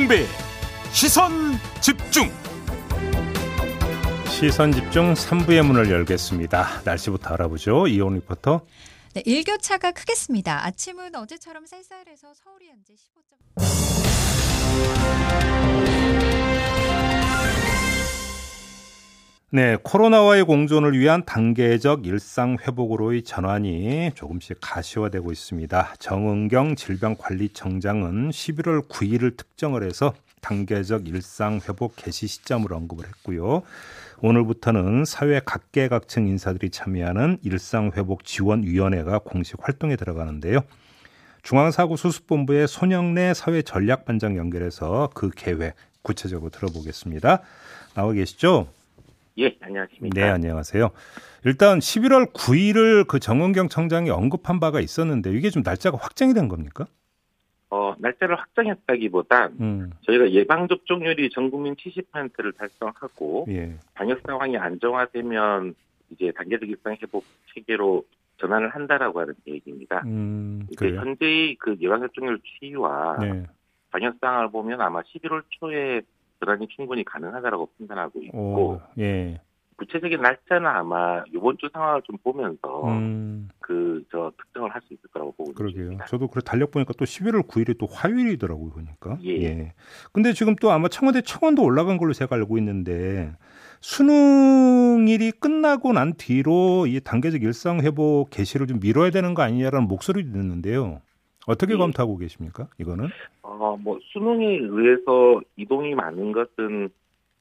김종배 시선 집중 시선 집중 3부의 문을 열겠습니다. 날씨부터 알아보죠. 이온 리포터. 네, 일교차가 크겠습니다. 아침은 어제처럼 쌀쌀해서 서울이 현재 15점. 네, 코로나와의 공존을 위한 단계적 일상 회복으로의 전환이 조금씩 가시화되고 있습니다. 정은경 질병관리청장은 11월 9일을 특정을 해서 단계적 일상 회복 개시 시점을 언급을 했고요. 오늘부터는 사회 각계각층 인사들이 참여하는 일상 회복 지원 위원회가 공식 활동에 들어가는데요. 중앙사고수습본부의 손영래 사회전략반장 연결해서 그 계획 구체적으로 들어보겠습니다. 나와 계시죠? 예, 안녕하십니까. 네, 안녕하세요. 일단 11월 9일을 그 정은경 청장이 언급한 바가 있었는데 이게 좀 날짜가 확정이 된 겁니까? 어, 날짜를 확정했다기보단 음, 저희가 예방 접종률이 전 국민 70%를 달성하고 예. 방역 상황이 안정화되면 이제 단계적 일상 회복 체계로 전환을 한다라고 하는 얘기입니다. 음, 이제. 현재의 그 예방 접종률 추이와 네. 방역 상황을 보면 아마 11월 초에 전환이 충분히 가능하다라고 판단하고 있고 오, 예. 구체적인 날짜는 아마 이번 주 상황을 좀 보면서 음, 그저 특정을 할 수 있을 거라고 보고 그러게요. 있습니다. 저도 그래 달력 보니까 또 11월 9일이 또 화요일이더라고요, 보니까. 예. 근데 지금 또 아마 청와대 청원도 올라간 걸로 제가 알고 있는데 수능일이 끝나고 난 뒤로 이 단계적 일상 회복 개시를 좀 미뤄야 되는 거 아니냐라는 목소리도 듣는데요. 어떻게 예. 검토하고 계십니까? 이거는? 어, 뭐, 수능에 의해서 이동이 많은 것은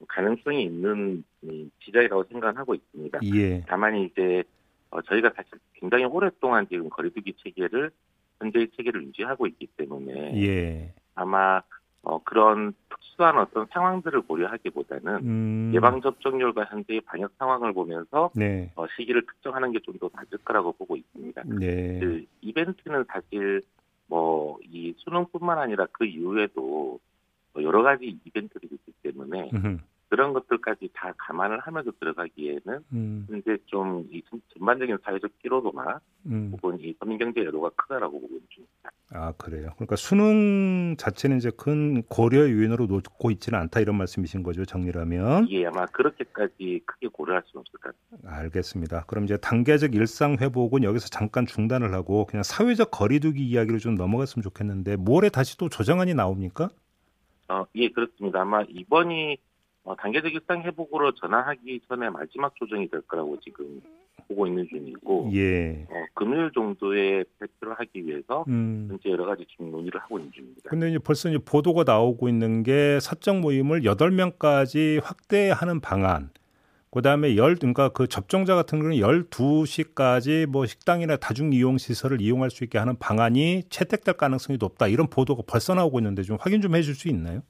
가능성이 있는 이 지자이라고 생각하고 있습니다. 예. 다만 이제, 어, 저희가 사실 굉장히 오랫동안 지금 거리두기 체계를, 현재의 체계를 유지하고 있기 때문에 예. 아마, 어, 그런 특수한 어떤 상황들을 고려하기보다는 음. 예방 접종률과 현재의 방역 상황을 보면서 네. 어, 시기를 특정하는 게 좀 더 맞을 거라고 보고 있습니다. 네. 그 이벤트는 사실 뭐 이 수능뿐만 아니라 그 이후에도 뭐 여러 가지 이벤트들이 있기 때문에. 그런 것들까지 다 감안을 하면서 들어가기에는 음. 현재 좀이 전반적인 사회적 피로도나 음. 혹은 이 서민 경제 여도가 크다라고 보고 있습니다. 아, 그래요. 그러니까 수능 자체는 이제 큰 고려 요인으로 놓고 있지는 않다 이런 말씀이신 거죠, 정리라면. 이게 아마 그렇게까지 크게 고려할 수는 없을 것 같습니다. 알겠습니다. 그럼 이제 단계적 일상 회복은 여기서 잠깐 중단을 하고 그냥 사회적 거리두기 이야기로 좀 넘어갔으면 좋겠는데 모레 다시 또 조정안이 나옵니까? 어, 예, 그렇습니다. 아마 이번이 어, 단계적 일상 회복으로 전환하기 전에 마지막 조정이 될 거라고 지금 보고 있는 중이고 예. 어, 금요일 정도에 발표를 하기 위해서 음. 현재 여러 가지 지금 논의를 하고 있는 중입니다. 근데 이제 벌써 이제 보도가 나오고 있는 게 사적 모임을 8명까지 확대하는 방안. 그다음에 열 그러니까 그 접종자 같은 경우는 12시까지 뭐 식당이나 다중 이용 시설을 이용할 수 있게 하는 방안이 채택될 가능성이 높다. 이런 보도가 벌써 나오고 있는데 좀 확인 좀 해줄 수 있나요?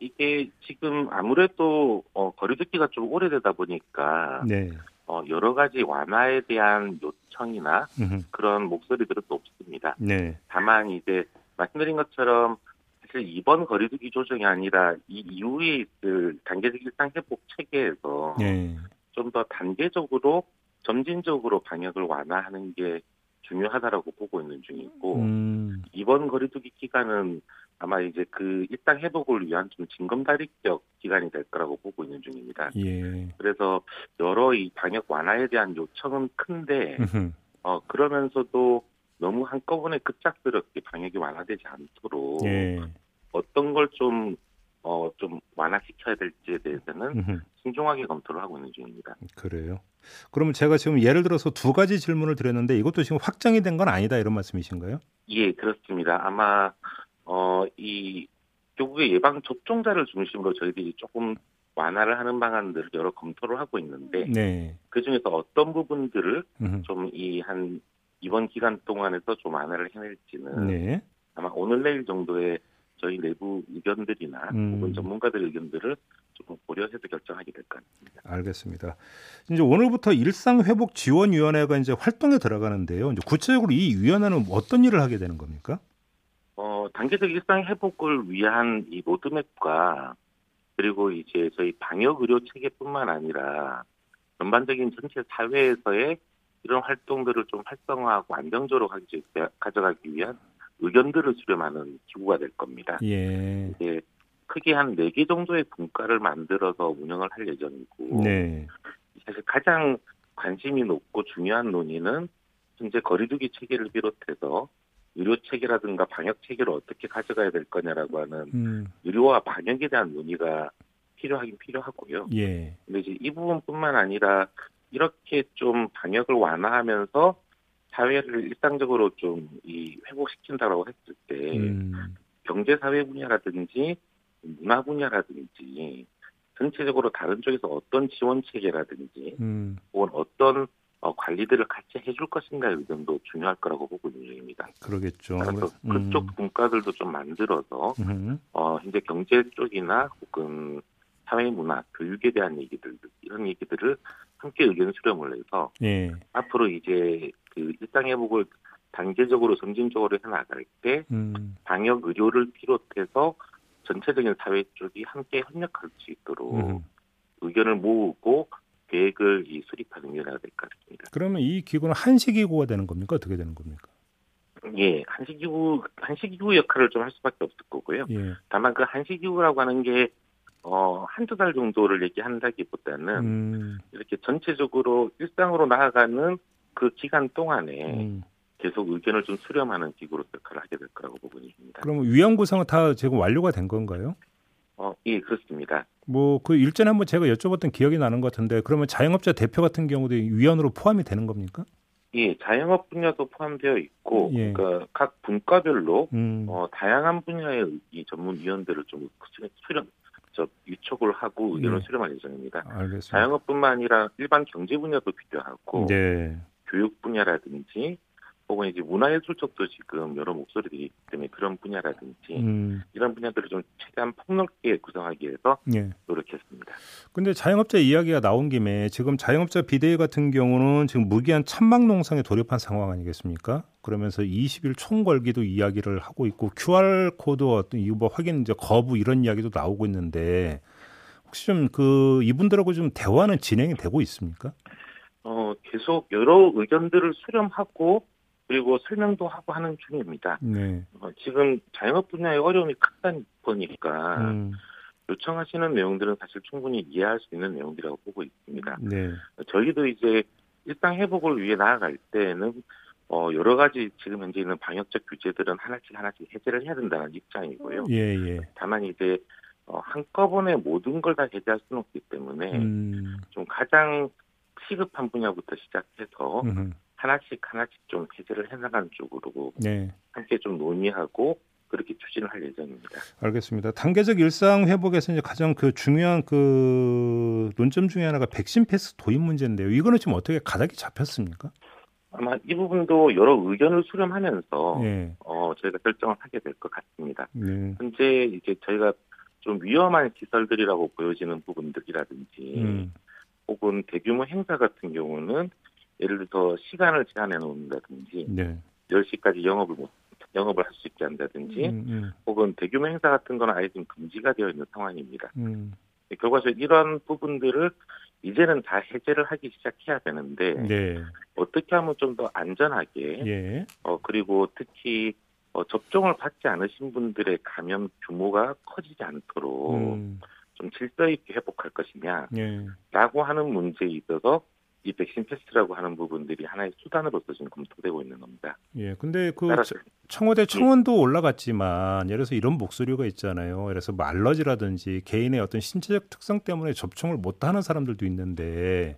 이게 지금 아무래도 어, 거리두기가 좀 오래되다 보니까 네. 어, 여러 가지 완화에 대한 요청이나 음흠. 그런 목소리들은 또 없습니다. 네. 다만 이제 말씀드린 것처럼 사실 이번 거리두기 조정이 아니라 이 이후에 있을 단계적 일상 회복 체계에서 네. 좀더 단계적으로 점진적으로 방역을 완화하는 게 중요하다라고 보고 있는 중이고 음. 이번 거리두기 기간은 아마 이제 그 일상 회복을 위한 좀 징검다리격 기간이 될 거라고 보고 있는 중입니다. 예. 그래서 여러 이 방역 완화에 대한 요청은 큰데. 어 그러면서도 너무 한꺼번에 급작스럽게 방역이 완화되지 않도록 예. 어떤 걸좀 어, 좀 완화시켜야 될지에 대해서는. 신중하게 검토를 하고 있는 중입니다. 그래요. 그러면 제가 지금 예를 들어서 두 가지 질문을 드렸는데 이것도 지금 확정이 된 건 아니다 이런 말씀이신가요? 예, 그렇습니다. 아마 어, 이 결국에 예방 접종자를 중심으로 저희들이 조금 완화를 하는 방안들을 여러 검토를 하고 있는데 네. 그 중에서 어떤 부분들을. 좀 이 한 이번 기간 동안에서 좀 완화를 해낼지는 네. 아마 오늘 내일 정도에 저희 내부 의견들이나 음. 혹은 전문가들 의견들을 좀 고려해서 결정하게 될 것 같습니다. 알겠습니다. 이제 오늘부터 일상회복 지원위원회가 이제 활동에 들어가는데요. 이제 구체적으로 이 위원회는 어떤 일을 하게 되는 겁니까? 어, 단계적 일상 회복을 위한 이 로드맵과 그리고 이제 저희 방역 의료 체계뿐만 아니라 전반적인 전체 사회에서의 이런 활동들을 좀 활성화하고 안정적으로 가져가기 위한 의견들을 수렴하는 기구가 될 겁니다. 예. 이제 크게 한 네 개 정도의 분과를 만들어서 운영을 할 예정이고 네. 사실 가장 관심이 높고 중요한 논의는 현재 거리두기 체계를 비롯해서 의료 체계라든가 방역 체계를 어떻게 가져가야 될 거냐라고 하는 음, 의료와 방역에 대한 논의가 필요하긴 필요하고요. 예. 근데 이제 이 부분뿐만 아니라 이렇게 좀 방역을 완화하면서 사회를 일상적으로 좀 이 회복시킨다라고 했을 때 음, 경제 사회 분야라든지 문화 분야라든지 전체적으로 다른 쪽에서 어떤 지원 체계라든지 음, 혹은 어떤 어, 관리들을 같이 해줄 것인가의 의견도 중요할 거라고 보고 있는 중입니다. 그러겠죠. 그래서 음, 그쪽 분과들도 좀 만들어서 음, 어, 현재 경제 쪽이나 혹은 사회 문화, 교육에 대한 얘기들 이런 얘기들을 함께 의견 수렴을 해서 예. 앞으로 이제 그 일상 회복을 단계적으로 점진적으로 해나갈 때 음, 방역 의료를 비롯해서 전체적인 사회 쪽이 함께 협력할 수 있도록 음. 의견을 모으고 계획을 이 수립하는 게 나야 될것 같습니다. 그러면 이 기구는 한시기구가 되는 겁니까? 어떻게 되는 겁니까? 예, 한시기구 한시기구 역할을 좀 할 수밖에 없을 거고요. 예. 다만 그 한시기구라고 하는 게 어, 한두 달 정도를 얘기한다기보다는 음, 이렇게 전체적으로 일상으로 나아가는 그 기간 동안에 음. 계속 의견을 좀 수렴하는 기구로 역할을 하게 될 거라고 보고 있습니다. 그럼 위원 구성은 다 지금 완료가 된 건가요? 어, 예, 그렇습니다. 뭐 그 일전에 한번 제가 여쭤봤던 기억이 나는 것 같은데 그러면 자영업자 대표 같은 경우도 위원으로 포함이 되는 겁니까? 예, 자영업 분야도 포함되어 있고, 예. 그러니까 각 분과별로 음, 어, 다양한 분야의 이 전문 위원들을 좀 수렴, 저 위촉을 하고 의견을 예. 수렴할 예정입니다. 알겠습니다. 자영업뿐만 아니라 일반 경제 분야도 필요하고, 네. 교육 분야라든지, 혹은 이제 문화예술 쪽도 지금 여러 목소리들이 때문에 그런 분야라든지 음, 이런 분야들을 좀 최대한 폭넓게 구성하기 위해서 예. 노력했습니다. 근데 자영업자 이야기가 나온 김에 지금 자영업자 비대위 같은 경우는 지금 무기한 천막 농성에 돌입한 상황 아니겠습니까? 그러면서 20일 총궐기도 이야기를 하고 있고 QR 코드 어떤 이거 뭐 확인 이제 거부 이런 이야기도 나오고 있는데 혹시 좀 그 이분들하고 좀 대화는 진행이 되고 있습니까? 어, 계속 여러 의견들을 수렴하고 그리고 설명도 하고 하는 중입니다. 네. 어, 지금 자영업 분야의 어려움이 크다 보니까 음, 요청하시는 내용들은 사실 충분히 이해할 수 있는 내용들이라고 보고 있습니다. 네. 저희도 이제 일상 회복을 위해 나아갈 때는 어, 여러 가지 지금 현재 있는 방역적 규제들은 하나씩 하나씩 해제를 해야 된다는 입장이고요. 예, 예. 다만 이제 어, 한꺼번에 모든 걸 다 해제할 수는 없기 때문에 음, 좀 가장 시급한 분야부터 시작해서 음, 하나씩 하나씩 좀 해제를 해나가는 쪽으로 네. 함께 좀 논의하고 그렇게 추진을 할 예정입니다. 알겠습니다. 단계적 일상 회복에서 이제 가장 그 중요한 그 논점 중에 하나가 백신 패스 도입 문제인데요. 이거는 지금 어떻게 가닥이 잡혔습니까? 아마 이 부분도 여러 의견을 수렴하면서 예. 어, 저희가 결정을 하게 될 것 같습니다. 네. 현재 이제 저희가 좀 위험한 시설들이라고 보여지는 부분들이라든지 음, 혹은 대규모 행사 같은 경우는 예를 들어서 시간을 제한해 놓는다든지 네. 10시까지 영업을 못 영업을 할 수 있게 한다든지 음, 음, 혹은 대규모 행사 같은 거는 아예 지금 금지가 되어 있는 상황입니다. 음, 결과적으로 이런 부분들을 이제는 다 해제를 하기 시작해야 되는데 네. 어떻게 하면 좀 더 안전하게 예. 어 그리고 특히 어, 접종을 받지 않으신 분들의 감염 규모가 커지지 않도록 음, 좀 질서 있게 회복할 것이냐라고 예. 하는 문제에 있어서 이 백신 패스트라고 하는 부분들이 하나의 수단으로서 지금 검토되고 있는 겁니다. 예. 근데 그 따라서 저- 청와대 청원도 올라갔지만 예를 들어서 이런 목소리가 있잖아요. 그래서 뭐 알러지라든지 개인의 어떤 신체적 특성 때문에 접종을 못 하는 사람들도 있는데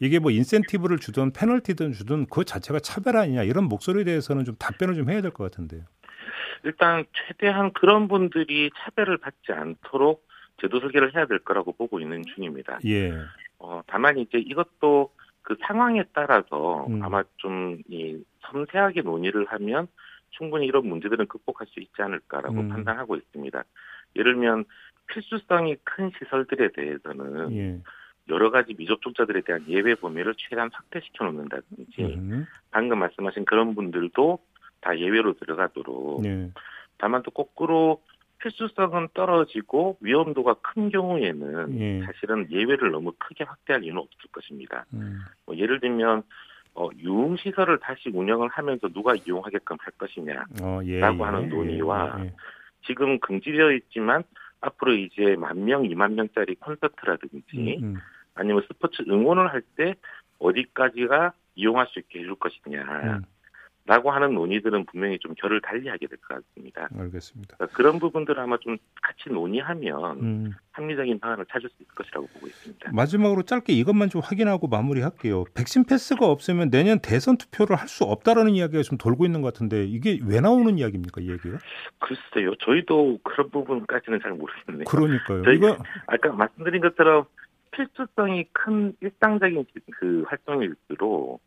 이게 뭐 인센티브를 주든 페널티든 주든 그 자체가 차별 아니냐 이런 목소리에 대해서는 좀 답변을 좀 해야 될 것 같은데요. 일단 최대한 그런 분들이 차별을 받지 않도록 제도 설계를 해야 될 거라고 보고 있는 중입니다. 예. 어, 다만 이제 이것도 그 상황에 따라서 음. 아마 좀 이 섬세하게 논의를 하면 충분히 이런 문제들은 극복할 수 있지 않을까라고 음. 판단하고 있습니다. 예를 들면 필수성이 큰 시설들에 대해서는 예. 여러 가지 미접종자들에 대한 예외 범위를 최대한 확대시켜 놓는다든지 음, 방금 말씀하신 그런 분들도 다 예외로 들어가도록 예. 다만 또 거꾸로 필수성은 떨어지고 위험도가 큰 경우에는 예. 사실은 예외를 너무 크게 확대할 이유는 없을 것입니다. 음, 뭐 예를 들면 어, 유흥 시설을 다시 운영을 하면서 누가 이용하게끔 할 것이냐. 어, 예. 라고 예, 하는 논의와 예, 예. 지금 금지되어 있지만 앞으로 이제 만 명, 이만 명짜리 콘서트라든지 음, 아니면 스포츠 응원을 할 때 어디까지가 이용할 수 있게 해줄 것이냐. 음, 라고 하는 논의들은 분명히 좀 결을 달리하게 될 것 같습니다. 알겠습니다. 그러니까 그런 부분들을 아마 좀 같이 논의하면 음, 합리적인 방안을 찾을 수 있을 것이라고 보고 있습니다. 마지막으로 짧게 이것만 좀 확인하고 마무리할게요. 백신 패스가 없으면 내년 대선 투표를 할 수 없다라는 이야기가 좀 돌고 있는 것 같은데 이게 왜 나오는 이야기입니까, 이 얘기가? 글쎄요, 저희도 그런 부분까지는 잘 모르겠네요. 그러니까요. 저희- 이거 아까 말씀드린 것처럼 필수성이 큰 일상적인 그 활동일수록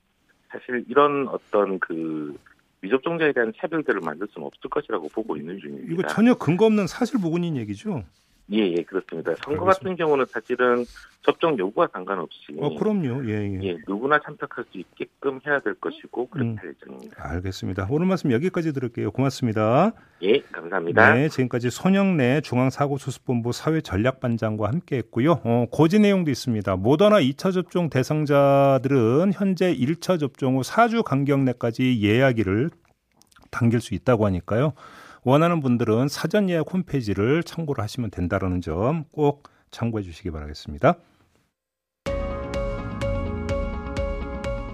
사실 이런 어떤 그 미접종자에 대한 차별들을 만들 수는 없을 것이라고 보고 있는 중입니다. 이거 전혀 근거 없는 사실 무근인 얘기죠. 예, 예, 그렇습니다. 선거 알겠습니다. 같은 경우는 사실은 접종 요구와 상관없이 어, 그럼요. 예, 예. 예, 누구나 참석할 수 있게끔 해야 될 것이고 그렇게 음. 할 예정입니다. 알겠습니다. 오늘 말씀 여기까지 들을게요. 고맙습니다. 예, 감사합니다. 네, 지금까지 손영래 중앙사고수습본부 사회전략반장과 함께 했고요. 어, 고지 내용도 있습니다. 모더나 2차 접종 대상자들은 현재 1차 접종 후 4주 간격 내까지 예약일을 당길 수 있다고 하니까요. 원하는 분들은 사전 예약 홈페이지를 참고를 하시면 된다는 점 꼭 참고해 주시기 바라겠습니다.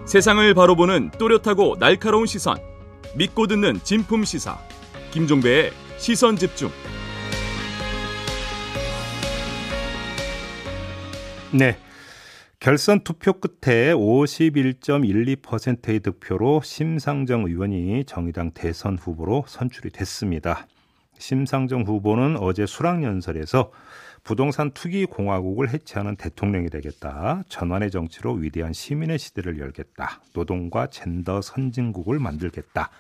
세상을 바로 보는 또렷하고 날카로운 시선 믿고 듣는 진품 시사 김종배의 시선 집중 네. 결선 투표 끝에 51.12%의 득표로 심상정 의원이 정의당 대선 후보로 선출이 됐습니다. 심상정 후보는 어제 수락연설에서 부동산 투기 공화국을 해체하는 대통령이 되겠다. 전환의 정치로 위대한 시민의 시대를 열겠다. 노동과 젠더 선진국을 만들겠다.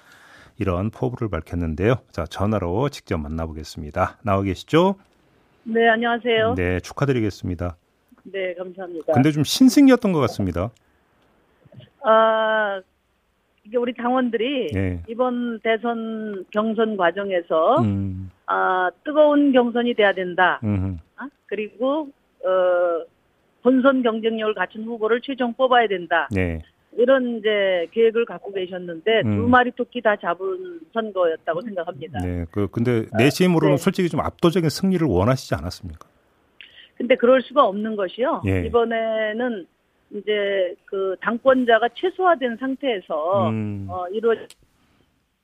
이런 포부를 밝혔는데요. 자, 전화로 직접 만나보겠습니다. 나와 계시죠? 네, 안녕하세요. 네, 네, 축하드리겠습니다. 감사합니다. 근데 좀 신승이었던 것 같습니다. 아, 이게 우리 당원들이 네. 이번 대선 경선 과정에서 음, 아, 뜨거운 경선이 돼야 된다. 음, 아, 그리고 어, 본선 경쟁력을 갖춘 후보를 최종 뽑아야 된다. 네. 이런 이제 계획을 갖고 계셨는데 음. 두 마리 토끼 다 잡은 선거였다고 생각합니다. 네. 그 근데 내심으로는 네. 솔직히 좀 압도적인 승리를 원하시지 않았습니까? 근데 그럴 수가 없는 것이요. 예. 이번에는 이제 그 당권자가 최소화된 상태에서 음, 어, 이루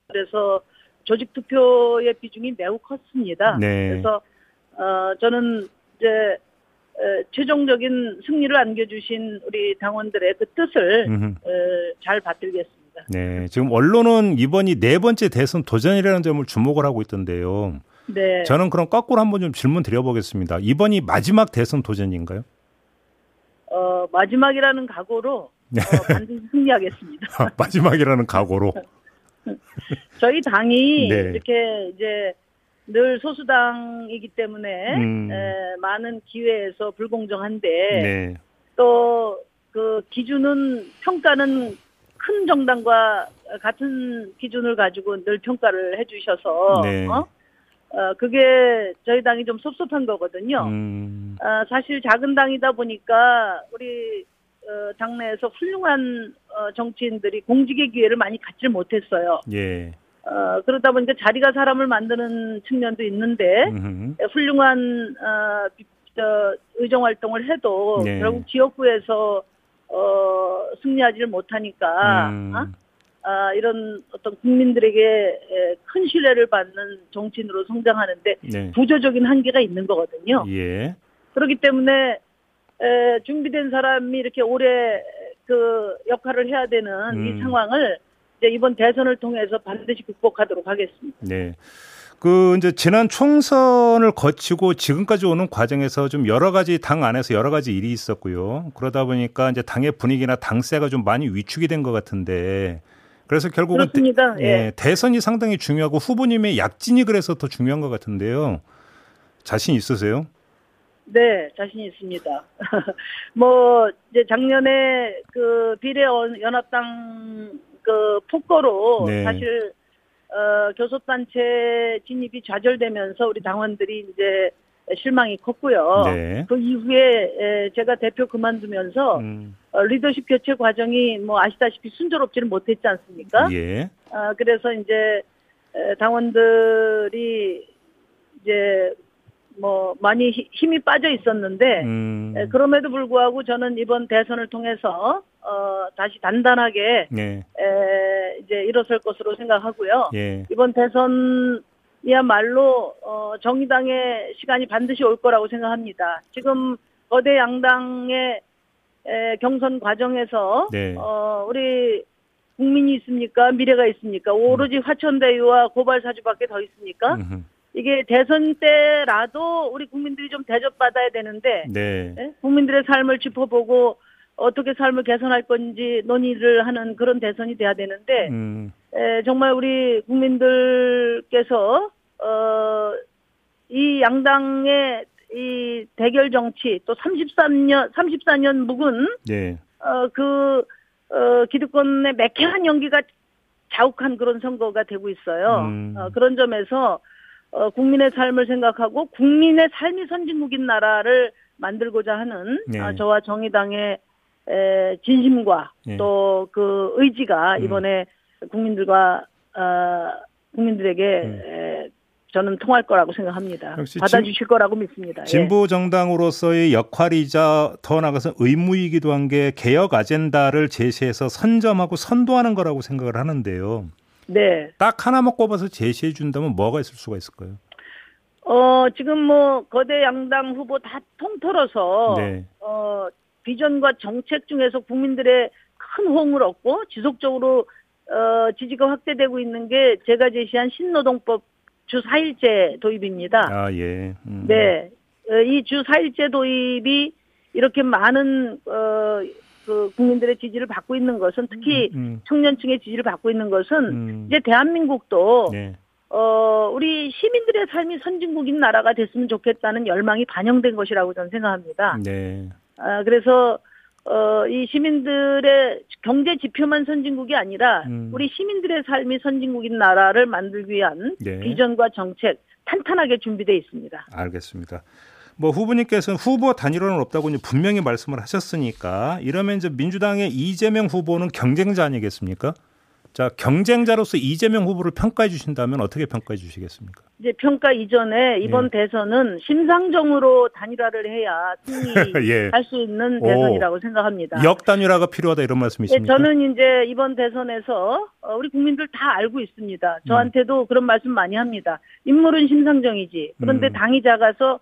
그래서 조직 투표의 비중이 매우 컸습니다. 네. 그래서 어, 저는 이제 에, 최종적인 승리를 안겨주신 우리 당원들의 그 뜻을 음, 에, 잘 받들겠습니다. 네. 지금 언론은 이번이 네 번째 대선 도전이라는 점을 주목을 하고 있던데요. 네. 저는 그럼 거꾸로 한번 좀 질문 드려보겠습니다. 이번이 마지막 대선 도전인가요? 어, 마지막이라는 각오로 네. 어, 반드시 승리하겠습니다. 마지막이라는 각오로. 저희 당이 네. 이렇게 이제 늘 소수당이기 때문에 음. 에, 많은 기회에서 불공정한데 네. 또그 기준은 평가는 큰 정당과 같은 기준을 가지고 늘 평가를 해주셔서 네. 어? 어, 그게 저희 당이 좀 섭섭한 거거든요. 음, 어, 사실 작은 당이다 보니까 우리 어, 당내에서 훌륭한 어, 정치인들이 공직의 기회를 많이 갖질 못했어요. 예. 어, 그러다 보니까 자리가 사람을 만드는 측면도 있는데 음흠. 훌륭한 어, 비- 저, 의정 활동을 해도 네. 결국 지역구에서 어, 승리하지를 못하니까 음, 어? 아, 이런 어떤 국민들에게 에, 큰 신뢰를 받는 정치인으로 성장하는데 네. 구조적인 한계가 있는 거거든요. 예. 그렇기 때문에 에, 준비된 사람이 이렇게 오래 그 역할을 해야 되는 음. 이 상황을 이제 이번 대선을 통해서 반드시 극복하도록 하겠습니다. 네. 그 이제 지난 총선을 거치고 지금까지 오는 과정에서 좀 여러 가지 당 안에서 여러 가지 일이 있었고요. 그러다 보니까 이제 당의 분위기나 당세가 좀 많이 위축이 된 것 같은데 그래서 결국은. 대, 예. 대선이 상당히 중요하고 후보님의 약진이 그래서 더 중요한 것 같은데요. 자신 있으세요? 네, 자신 있습니다. 뭐 이제 작년에 그 비례 연합당 그 폭거로 네. 사실 어, 교섭단체 진입이 좌절되면서 우리 당원들이 이제 실망이 컸고요. 네. 그 이후에 에, 제가 대표 그만두면서 음, 어, 리더십 교체 과정이 뭐 아시다시피 순조롭지는 못했지 않습니까? 예. 아, 그래서 이제 에, 당원들이 이제 뭐 많이 히- 힘이 빠져 있었는데 음. 예, 그럼에도 불구하고 저는 이번 대선을 통해서 어, 다시 단단하게 예. 에, 이제 일어설 것으로 생각하고요. 예. 이번 대선 이야말로 어, 정의당의 시간이 반드시 올 거라고 생각합니다. 지금 거대 양당의 에, 경선 과정에서 네. 어, 우리 국민이 있습니까? 미래가 있습니까? 오로지 화천대유와 고발 사주밖에 더 있습니까? 음흠. 이게 대선 때라도 우리 국민들이 좀 대접받아야 되는데 네. 예? 국민들의 삶을 짚어보고 어떻게 삶을 개선할 건지 논의를 하는 그런 대선이 돼야 되는데 음. 에, 정말 우리 국민들께서 어, 이 양당의 이 대결 정치 또 33년 34년 묵은 네. 어, 그 어, 기득권의 매캐한 연기가 자욱한 그런 선거가 되고 있어요. 음. 어, 그런 점에서 어, 국민의 삶을 생각하고 국민의 삶이 선진국인 나라를 만들고자 하는 네. 어, 저와 정의당의 에, 진심과 네. 또그 의지가 음. 이번에 국민들과 어, 국민들에게 음. 에, 저는 통할 거라고 생각합니다. 받아주실 거라고 믿습니다. 예. 진보 정당으로서의 역할이자 더 나아가서 의무이기도 한 게 개혁 아젠다를 제시해서 선점하고 선도하는 거라고 생각을 하는데요. 네. 딱 하나만 꼽아서 제시해 준다면 뭐가 있을 수가 있을까요? 어, 지금 뭐, 거대 양당 후보 다 통틀어서, 네. 어, 비전과 정책 중에서 국민들의 큰 호응을 얻고 지속적으로, 어, 지지가 확대되고 있는 게 제가 제시한 신노동법 주 4일제 도입입니다. 아, 예. 음. 네. 어, 이주 4일제 도입이 이렇게 많은, 어, 그 국민들의 지지를 받고 있는 것은 특히 음. 청년층의 지지를 받고 있는 것은 음. 이제 대한민국도 네. 어, 우리 시민들의 삶이 선진국인 나라가 됐으면 좋겠다는 열망이 반영된 것이라고 저는 생각합니다. 네. 아, 그래서, 어, 이 시민들의 경제 지표만 선진국이 아니라 음. 우리 시민들의 삶이 선진국인 나라를 만들기 위한 네. 비전과 정책 탄탄하게 준비되어 있습니다. 알겠습니다. 뭐 후보님께서는 후보 단일화는 없다고 이제 분명히 말씀을 하셨으니까 이러면 이제 민주당의 이재명 후보는 경쟁자 아니겠습니까? 자, 경쟁자로서 이재명 후보를 평가해 주신다면 어떻게 평가해 주시겠습니까? 이제 평가 이전에 이번 예. 대선은 심상정으로 단일화를 해야 승리할 예. 수 있는 오. 대선이라고 생각합니다. 역단일화가 필요하다 이런 예, 말씀이십니까? 저는 이제 이번 대선에서 어, 우리 국민들 다 알고 있습니다. 저한테도 그런 말씀 많이 합니다. 인물은 심상정이지. 그런데 음. 당이 작아서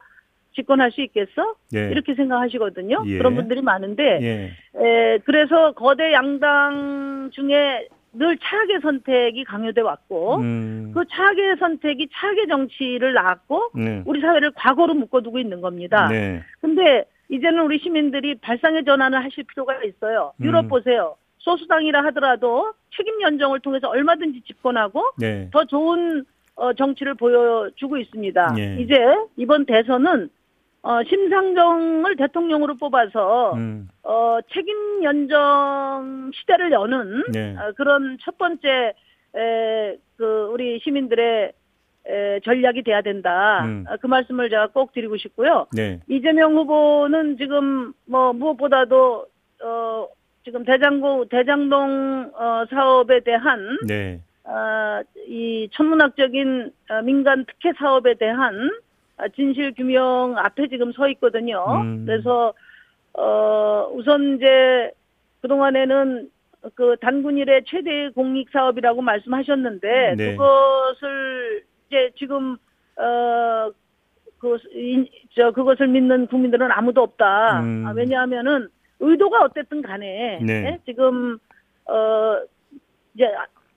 집권할 수 있겠어? 예. 이렇게 생각하시거든요. 예. 그런 분들이 많은데, 예. 에, 그래서 거대 양당 중에 늘 차악의 선택이 강요돼 왔고, 음. 그 차악의 선택이 차악의 정치를 낳았고, 네. 우리 사회를 과거로 묶어두고 있는 겁니다. 네. 근데 이제는 우리 시민들이 발상의 전환을 하실 필요가 있어요. 유럽 음. 보세요. 소수당이라 하더라도 책임 연정을 통해서 얼마든지 집권하고 네. 더 좋은 어, 정치를 보여주고 있습니다. 예. 이제 이번 대선은 어, 심상정을 대통령으로 뽑아서 음. 어, 책임 연정 시대를 여는 네. 어, 그런 첫 번째 에, 그 우리 시민들의 에, 전략이 돼야 된다. 음. 어, 그 말씀을 제가 꼭 드리고 싶고요. 네. 이재명 후보는 지금 뭐 무엇보다도 어 지금 대장고 대장동 어 사업에 대한 네. 어 이 천문학적인 어, 민간 특혜 사업에 대한 어, 진실 규명 앞에 지금 서 있거든요. 음. 그래서 어 우선 이제 그 동안에는 그 단군 일의 최대 공익 사업이라고 말씀하셨는데 네. 그것을 이제 지금 어 그, 인- 저, 그것을 믿는 국민들은 아무도 없다. 음. 아, 왜냐하면은, 의도가 어쨌든 간에, 네. 예? 지금, 어, 이제,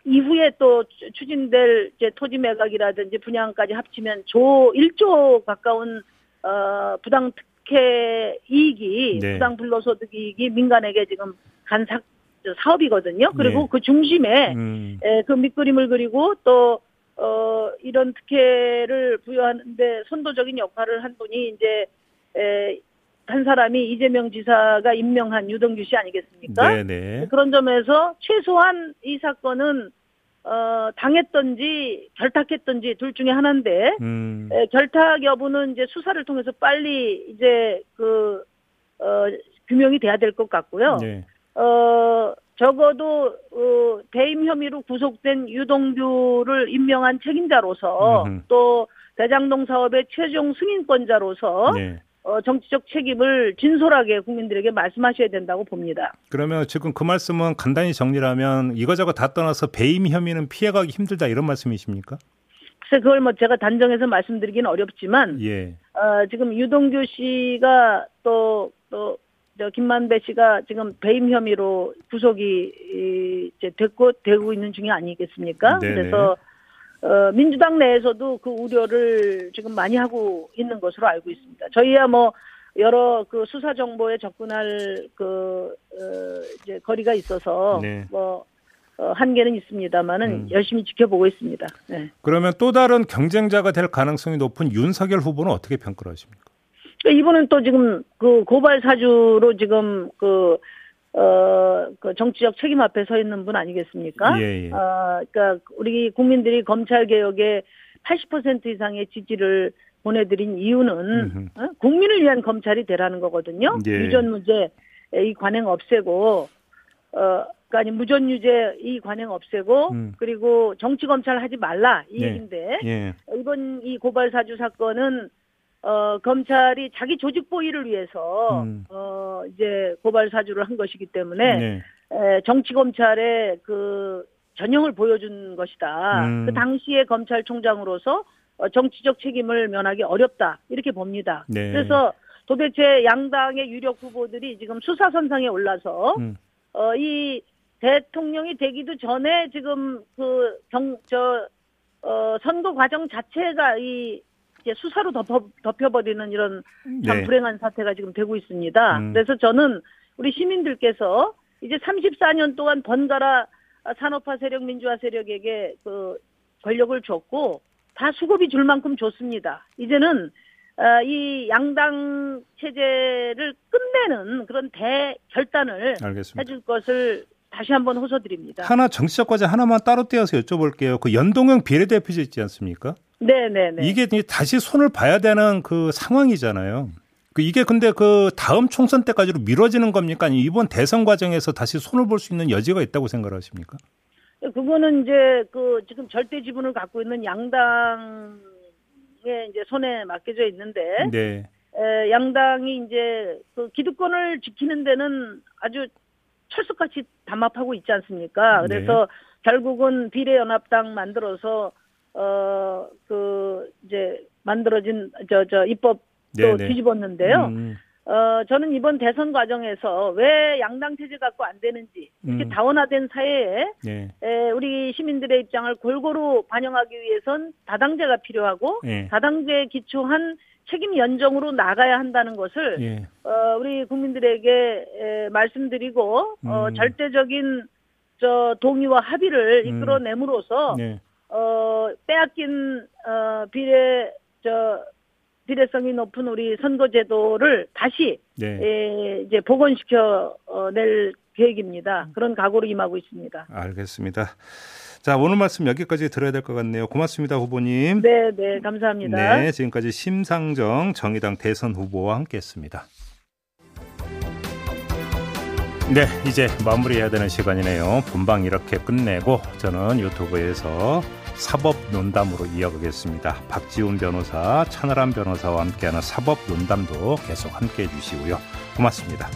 이후에 또 추- 추진될 이제 토지 매각이라든지 분양까지 합치면 조, 1조 가까운, 어, 부당 특혜 이익이, 네. 부당 불로소득 이익이 민간에게 지금 간 사, 저 사업이거든요. 그리고 네. 그 중심에, 음. 에, 그 밑그림을 그리고 또, 어, 이런 특혜를 부여하는데 선도적인 역할을 한 분이 이제, 에, 한 사람이 이재명 지사가 임명한 유동규 씨 아니겠습니까? 네, 네. 그런 점에서 최소한 이 사건은, 어, 당했던지 결탁했던지 둘 중에 하나인데, 음. 에, 결탁 여부는 이제 수사를 통해서 빨리 이제 그, 어, 규명이 돼야 될 것 같고요. 네. 어, 적어도, 어, 대임 혐의로 구속된 유동규를 임명한 책임자로서 음흠. 또 대장동 사업의 최종 승인권자로서 네. 어, 정치적 책임을 진솔하게 국민들에게 말씀하셔야 된다고 봅니다. 그러면 지금 그 말씀은 간단히 정리하면 이거저거 다 떠나서 배임 혐의는 피해가기 힘들다 이런 말씀이십니까? 글쎄 그걸 뭐 제가 단정해서 말씀드리기는 어렵지만 예. 어, 지금 유동규 씨가 또, 또, 저, 김만배 씨가 지금 배임 혐의로 구속이, 이, 이제 됐고, 되고 있는 중이 아니겠습니까? 네네. 그래서, 어, 민주당 내에서도 그 우려를 지금 많이 하고 있는 것으로 알고 있습니다. 저희야 뭐, 여러 그 수사 정보에 접근할 그, 어, 이제 거리가 있어서, 네. 뭐, 어, 한계는 있습니다만은 음. 열심히 지켜보고 있습니다. 네. 그러면 또 다른 경쟁자가 될 가능성이 높은 윤석열 후보는 어떻게 평가를 하십니까? 이분은 또 지금 그 고발 사주로 지금 그, 어, 그 정치적 책임 앞에 서 있는 분 아니겠습니까? 예, 예. 어, 그러니까 우리 국민들이 검찰 개혁에 80% 이상의 지지를 보내드린 이유는. 어? 국민을 위한 검찰이 되라는 거거든요. 예. 유전무죄 이 관행 없애고 어, 그러니까 아니 무전 유죄 이 관행 없애고 음. 그리고 정치 검찰 하지 말라 이 예. 얘긴데 예. 이번 이 고발 사주 사건은 어 검찰이 자기 조직 보위를 위해서 음. 어 이제 고발 사주를 한 것이기 때문에 네. 에, 정치 검찰의 그 전형을 보여준 것이다. 음. 그 당시의 검찰총장으로서 어, 정치적 책임을 면하기 어렵다 이렇게 봅니다. 네. 그래서 도대체 양당의 유력 후보들이 지금 수사 선상에 올라서 음. 어, 이 대통령이 되기도 전에 지금 그 경, 저, 어, 선거 과정 자체가 이 이제 수사로 덮어, 덮여버리는 이런 참 네. 불행한 사태가 지금 되고 있습니다. 음. 그래서 저는 우리 시민들께서 이제 34년 동안 번갈아 산업화 세력, 민주화 세력에게 그 권력을 줬고 다 수급이 줄 만큼 줬습니다. 이제는 어, 이 양당 체제를 끝내는 그런 대결단을 알겠습니다. 해줄 것을 다시 한번 호소드립니다. 하나 정치적 과제 하나만 따로 떼어서 여쭤볼게요. 그 연동형 비례대표제 있지 않습니까? 네네네. 이게 다시 손을 봐야 되는 그 상황이잖아요. 그 이게 근데 그 다음 총선 때까지로 미뤄지는 겁니까? 아니 이번 대선 과정에서 다시 손을 볼 수 있는 여지가 있다고 생각하십니까? 그거는 이제 그 지금 절대 지분을 갖고 있는 양당의 이제 손에 맡겨져 있는데 네. 에, 양당이 이제 그 기득권을 지키는 데는 아주 철석같이 담합하고 있지 않습니까? 네. 그래서 결국은 비례연합당 만들어서 어 그 이제 만들어진 저저 입법도 네, 네. 뒤집었는데요. 음, 어, 저는 이번 대선 과정에서 왜 양당 체제 갖고 안 되는지, 이렇게 음. 다원화된 사회에, 네. 에, 우리 시민들의 입장을 골고루 반영하기 위해선 다당제가 필요하고, 예. 다당제에 기초한 책임 연정으로 나가야 한다는 것을, 예. 어, 우리 국민들에게 에, 말씀드리고, 어, 음. 절대적인 저 동의와 합의를 음. 이끌어내므로써, 네. 어, 빼앗긴, 어, 비례, 저, 비례성이 높은 우리 선거제도를 다시 네. 예, 이제 복원시켜 어, 낼 계획입니다. 그런 각오로 임하고 있습니다. 알겠습니다. 자, 오늘 말씀 여기까지 들어야 될 것 같네요. 고맙습니다, 후보님. 네, 네, 감사합니다. 네, 지금까지 심상정 정의당 대선 후보와 함께했습니다. 네, 이제 마무리해야 되는 시간이네요. 본방 이렇게 끝내고 저는 유튜브에서 사법 논담으로 이어가겠습니다. 박지훈 변호사, 천하람 변호사와 함께하는 사법 논담도 계속 함께해 주시고요. 고맙습니다.